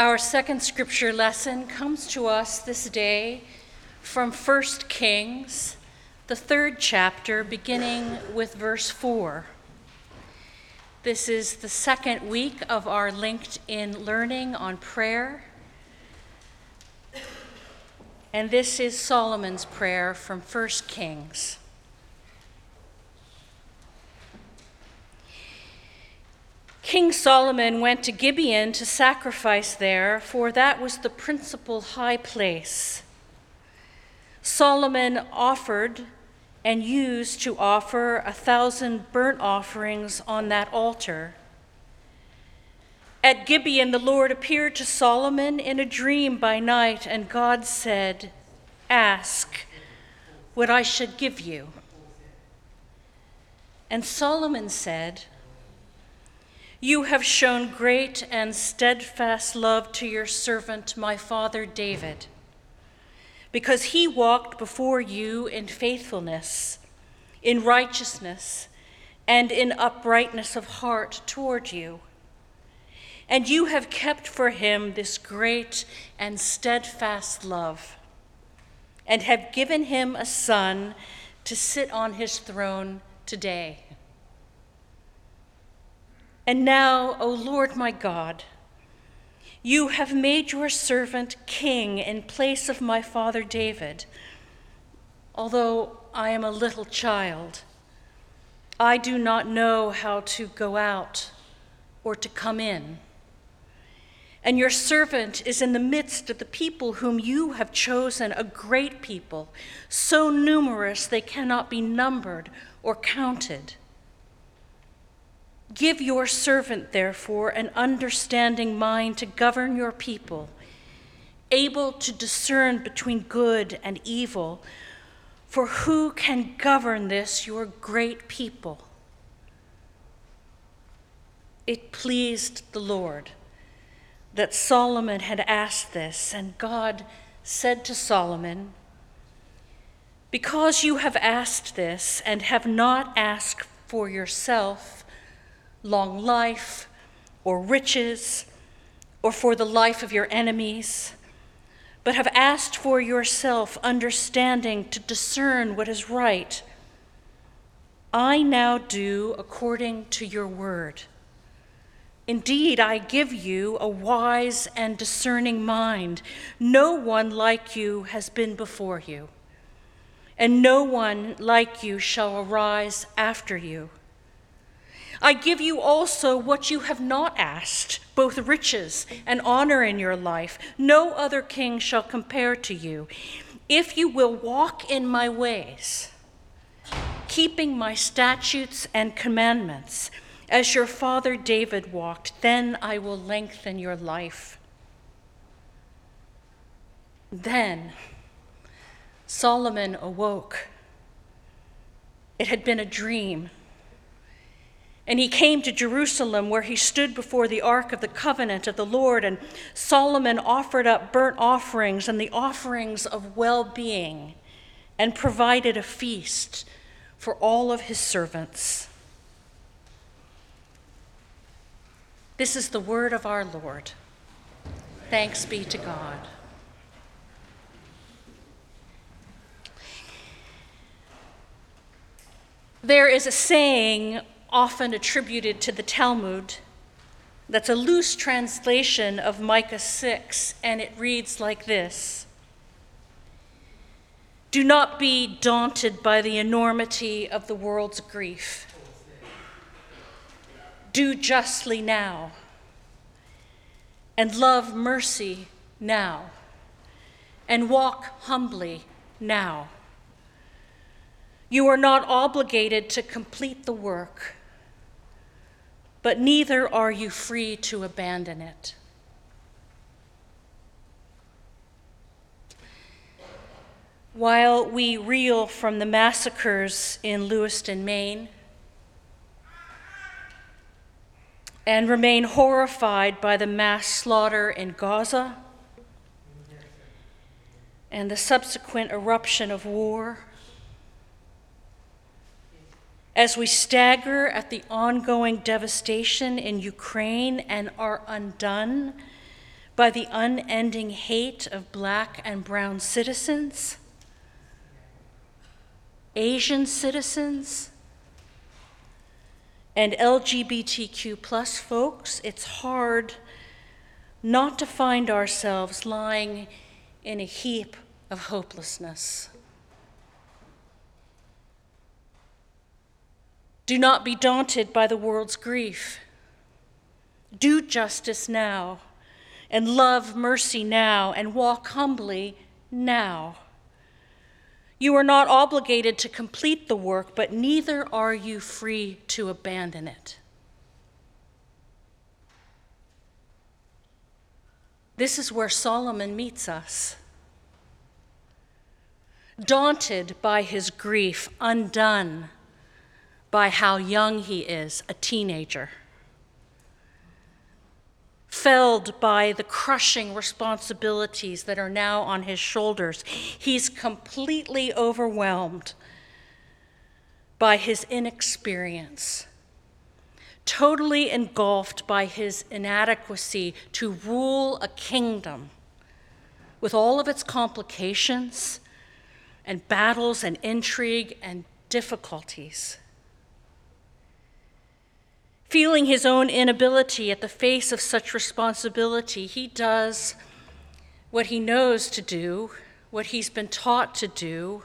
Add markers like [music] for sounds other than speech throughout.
Our second scripture lesson comes to us this day from 1 Kings, the third chapter, beginning with verse 4. This is the second week of our LinkedIn learning on prayer. And this is Solomon's prayer from 1 Kings. King Solomon went to Gibeon to sacrifice there, for that was the principal high place. Solomon offered and used to offer a thousand burnt offerings on that altar. At Gibeon, the Lord appeared to Solomon in a dream by night, and God said, Ask what I should give you. And Solomon said, you have shown great and steadfast love to your servant, my father David, because he walked before you in faithfulness, in righteousness, and in uprightness of heart toward you. And you have kept for him this great and steadfast love, and have given him a son to sit on his throne today. And now, O Lord my God, you have made your servant king in place of my father David. Although I am a little child, I do not know how to go out or to come in. And your servant is in the midst of the people whom you have chosen, a great people, so numerous they cannot be numbered or counted. Give your servant, therefore, an understanding mind to govern your people, able to discern between good and evil. For who can govern this, your great people? It pleased the Lord that Solomon had asked this, and God said to Solomon, Because you have asked this and have not asked for yourself, long life or riches or for the life of your enemies, but have asked for yourself understanding to discern what is right. I now do according to your word. Indeed, I give you a wise and discerning mind. No one like you has been before you, and no one like you shall arise after you. I give you also what you have not asked, both riches and honor in your life. No other king shall compare to you. If you will walk in my ways, keeping my statutes and commandments, as your father David walked, then I will lengthen your life. Then Solomon awoke. It had been a dream and he came to Jerusalem, where he stood before the ark of the covenant of the Lord. And Solomon offered up burnt offerings and the offerings of well being, and provided a feast for all of his servants. This is the word of our Lord. Thanks be to God. There is a saying often attributed to the Talmud. That's a loose translation of Micah 6, and it reads like this Do not be daunted by the enormity of the world's grief. Do justly now, and love mercy now, and walk humbly now. You are not obligated to complete the work but neither are you free to abandon it. While we reel from the massacres in Lewiston, Maine, and remain horrified by the mass slaughter in Gaza and the subsequent eruption of war, as we stagger at the ongoing devastation in Ukraine and are undone by the unending hate of black and brown citizens, Asian citizens, and LGBTQ plus folks, it's hard not to find ourselves lying in a heap of hopelessness. Do not be daunted by the world's grief. Do justice now, and love mercy now, and walk humbly now. You are not obligated to complete the work, but neither are you free to abandon it. This is where Solomon meets us. Daunted by his grief, undone by how young he is, a teenager felled by the crushing responsibilities that are now on his shoulders. He's completely overwhelmed by his inexperience, totally engulfed by his inadequacy to rule a kingdom with all of its complications and battles and intrigue and difficulties feeling his own inability at the face of such responsibility, he does what he knows to do, what he's been taught to do,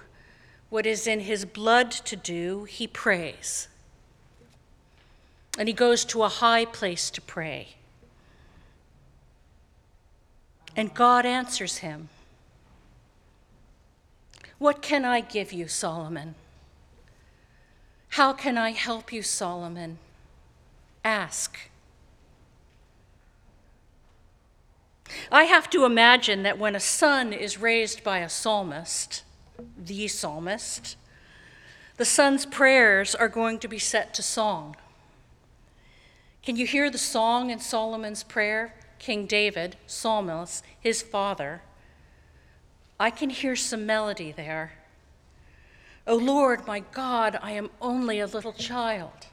what is in his blood to do. He prays. And he goes to a high place to pray. And God answers him. What can I give you, Solomon? How can I help you, Solomon? Ask. I have to imagine that when a son is raised by a psalmist, the psalmist, the son's prayers are going to be set to song. Can you hear the song in Solomon's prayer? King David, psalmist, his father. I can hear some melody there. O oh Lord, my God, I am only a little child.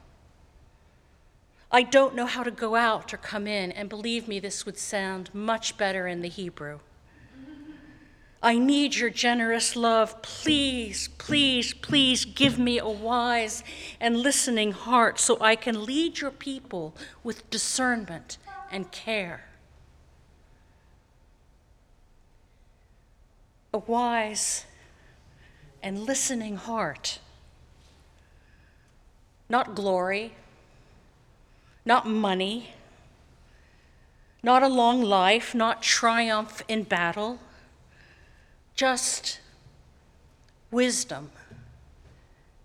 I don't know how to go out or come in, and believe me, this would sound much better in the Hebrew. I need your generous love. Please, please, please give me a wise and listening heart so I can lead your people with discernment and care. A wise and listening heart. Not glory, not money, not a long life, not triumph in battle, just wisdom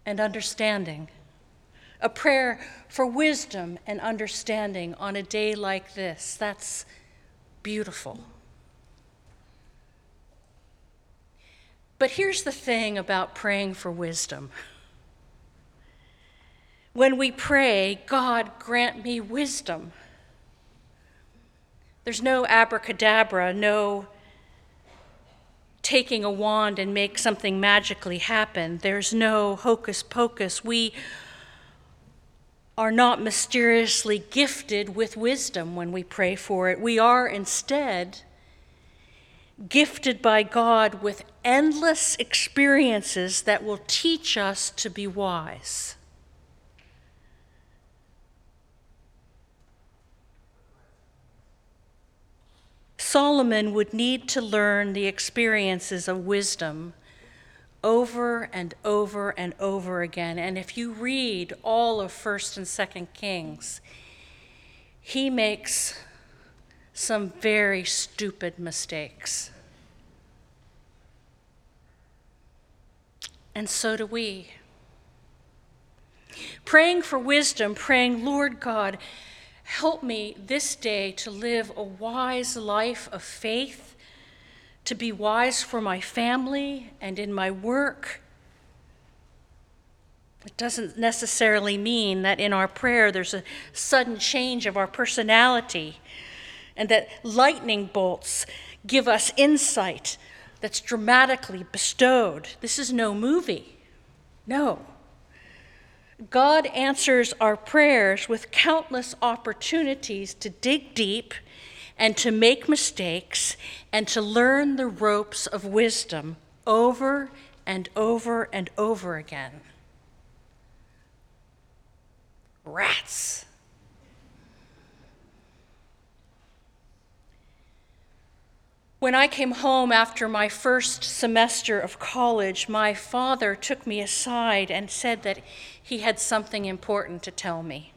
and understanding. A prayer for wisdom and understanding on a day like this. That's beautiful. But here's the thing about praying for wisdom. When we pray, God, grant me wisdom. There's no abracadabra, no taking a wand and make something magically happen. There's no hocus pocus. We are not mysteriously gifted with wisdom when we pray for it. We are instead gifted by God with endless experiences that will teach us to be wise. Solomon would need to learn the experiences of wisdom over and over and over again. And if you read all of 1st and 2nd Kings, he makes some very stupid mistakes. And so do we. Praying for wisdom, praying, Lord God, Help me this day to live a wise life of faith, to be wise for my family and in my work. It doesn't necessarily mean that in our prayer there's a sudden change of our personality and that lightning bolts give us insight that's dramatically bestowed. This is no movie. No. God answers our prayers with countless opportunities to dig deep and to make mistakes and to learn the ropes of wisdom over and over and over again. Rats. When I came home after my first semester of college, my father took me aside and said that he had something important to tell me.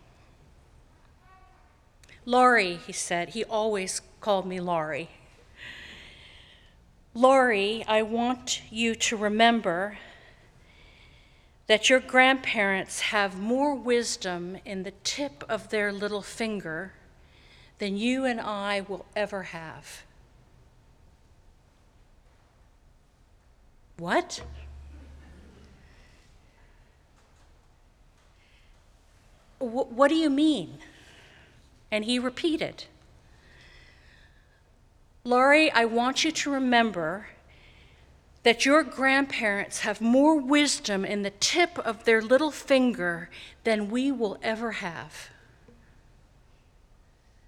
Laurie, he said, he always called me Laurie. Laurie, I want you to remember that your grandparents have more wisdom in the tip of their little finger than you and I will ever have. What? What do you mean? And he repeated, Laurie, I want you to remember that your grandparents have more wisdom in the tip of their little finger than we will ever have.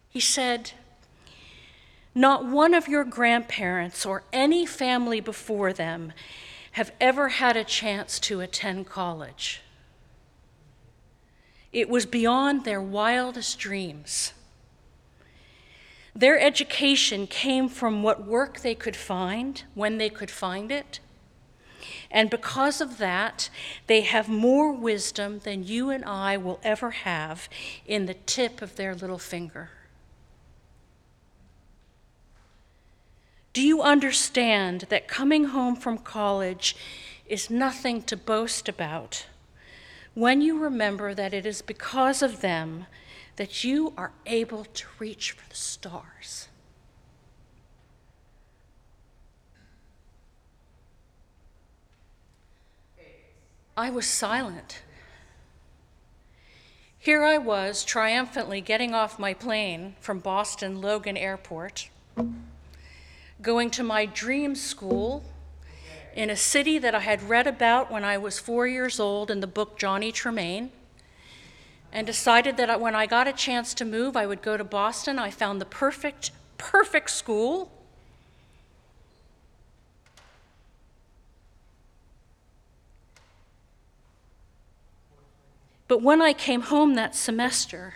He said, Not one of your grandparents or any family before them have ever had a chance to attend college. It was beyond their wildest dreams. Their education came from what work they could find when they could find it. And because of that, they have more wisdom than you and I will ever have in the tip of their little finger. Do you understand that coming home from college is nothing to boast about when you remember that it is because of them that you are able to reach for the stars. I was silent. Here I was triumphantly getting off my plane from Boston Logan Airport, going to my dream school in a city that I had read about when I was four years old in the book Johnny Tremain and decided that when I got a chance to move, I would go to Boston. I found the perfect, perfect school. But when I came home that semester,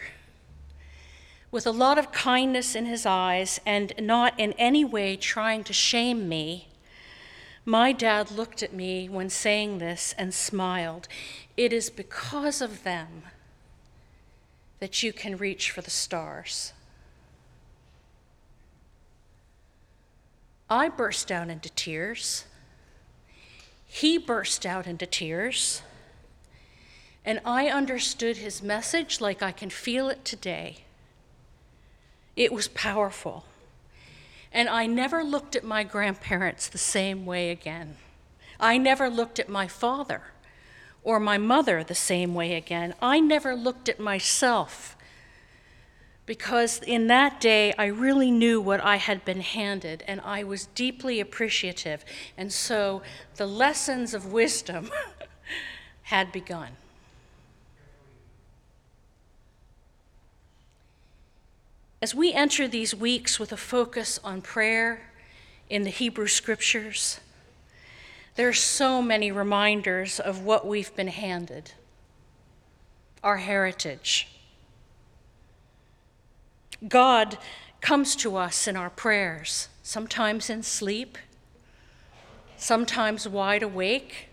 with a lot of kindness in his eyes and not in any way trying to shame me, my dad looked at me when saying this and smiled. It is because of them that you can reach for the stars. I burst out into tears. He burst out into tears. And I understood his message like I can feel it today. It was powerful. And I never looked at my grandparents the same way again. I never looked at my father or my mother the same way again. I never looked at myself because in that day I really knew what I had been handed and I was deeply appreciative. And so the lessons of wisdom [laughs] had begun. As we enter these weeks with a focus on prayer in the Hebrew scriptures, there are so many reminders of what we've been handed, our heritage. God comes to us in our prayers, sometimes in sleep, sometimes wide awake.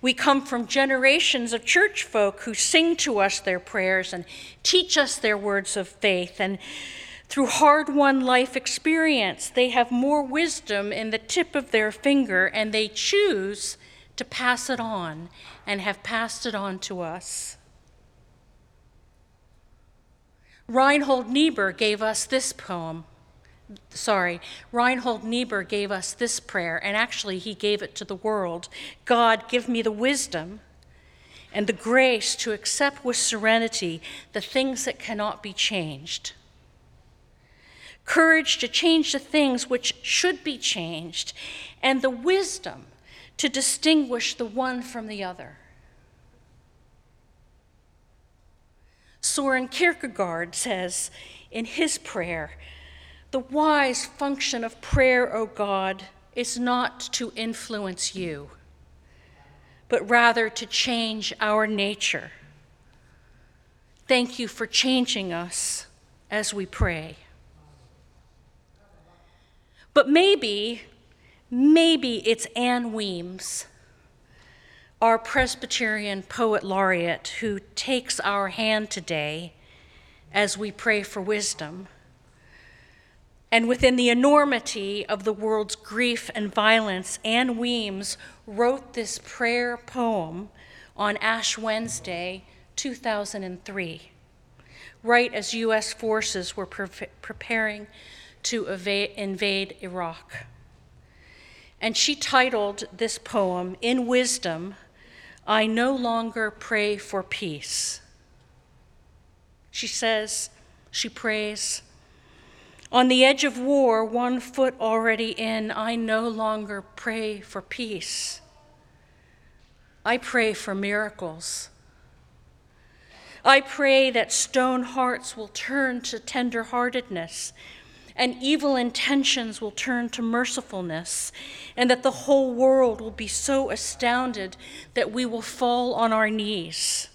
We come from generations of church folk who sing to us their prayers and teach us their words of faith and through hard won life experience, they have more wisdom in the tip of their finger and they choose to pass it on and have passed it on to us. Reinhold Niebuhr gave us this poem. Sorry, Reinhold Niebuhr gave us this prayer, and actually, he gave it to the world God, give me the wisdom and the grace to accept with serenity the things that cannot be changed courage to change the things which should be changed, and the wisdom to distinguish the one from the other. Soren Kierkegaard says, in his prayer. The wise function of prayer, O God, is not to influence you, but rather to change our nature. Thank you for changing us as we pray. But maybe, maybe it's Ann Weems, our Presbyterian poet laureate, who takes our hand today as we pray for wisdom. And within the enormity of the world's grief and violence, Ann Weems wrote this prayer poem on Ash Wednesday, 2003, right as U.S. forces were pre- preparing to invade Iraq. And she titled this poem, In Wisdom, I No Longer Pray for Peace. She says, she prays, On the edge of war, one foot already in, I no longer pray for peace. I pray for miracles. I pray that stone hearts will turn to tenderheartedness and evil intentions will turn to mercifulness, and that the whole world will be so astounded that we will fall on our knees.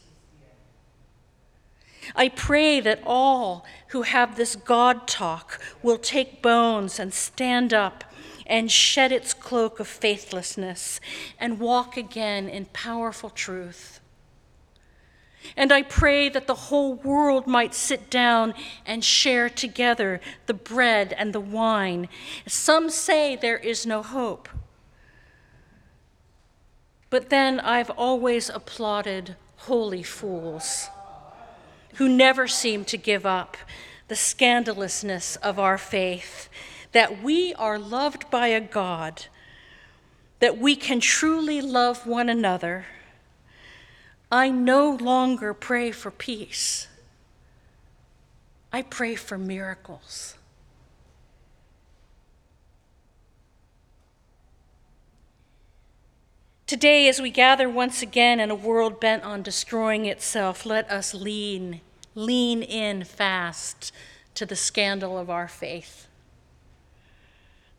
I pray that all who have this God talk will take bones and stand up and shed its cloak of faithlessness and walk again in powerful truth. And I pray that the whole world might sit down and share together the bread and the wine. Some say there is no hope. But then I've always applauded holy fools who never seem to give up the scandalousness of our faith, that we are loved by a God, that we can truly love one another I no longer pray for peace. I pray for miracles. Today, as we gather once again in a world bent on destroying itself, let us lean, lean in fast to the scandal of our faith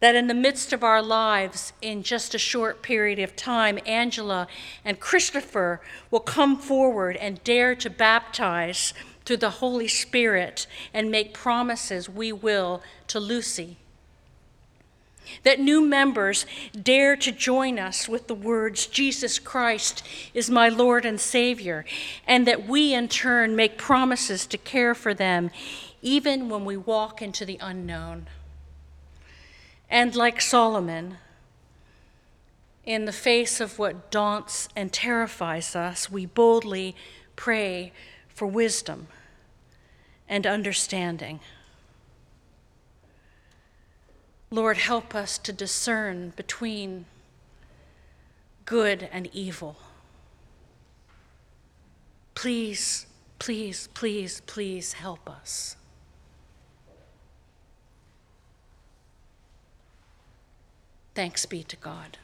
that in the midst of our lives, in just a short period of time, Angela and Christopher will come forward and dare to baptize through the Holy Spirit and make promises we will to Lucy. That new members dare to join us with the words, Jesus Christ is my Lord and Savior, and that we in turn make promises to care for them even when we walk into the unknown. And like Solomon, in the face of what daunts and terrifies us, we boldly pray for wisdom and understanding. Lord, help us to discern between good and evil. Please, please, please, please help us. Thanks be to God.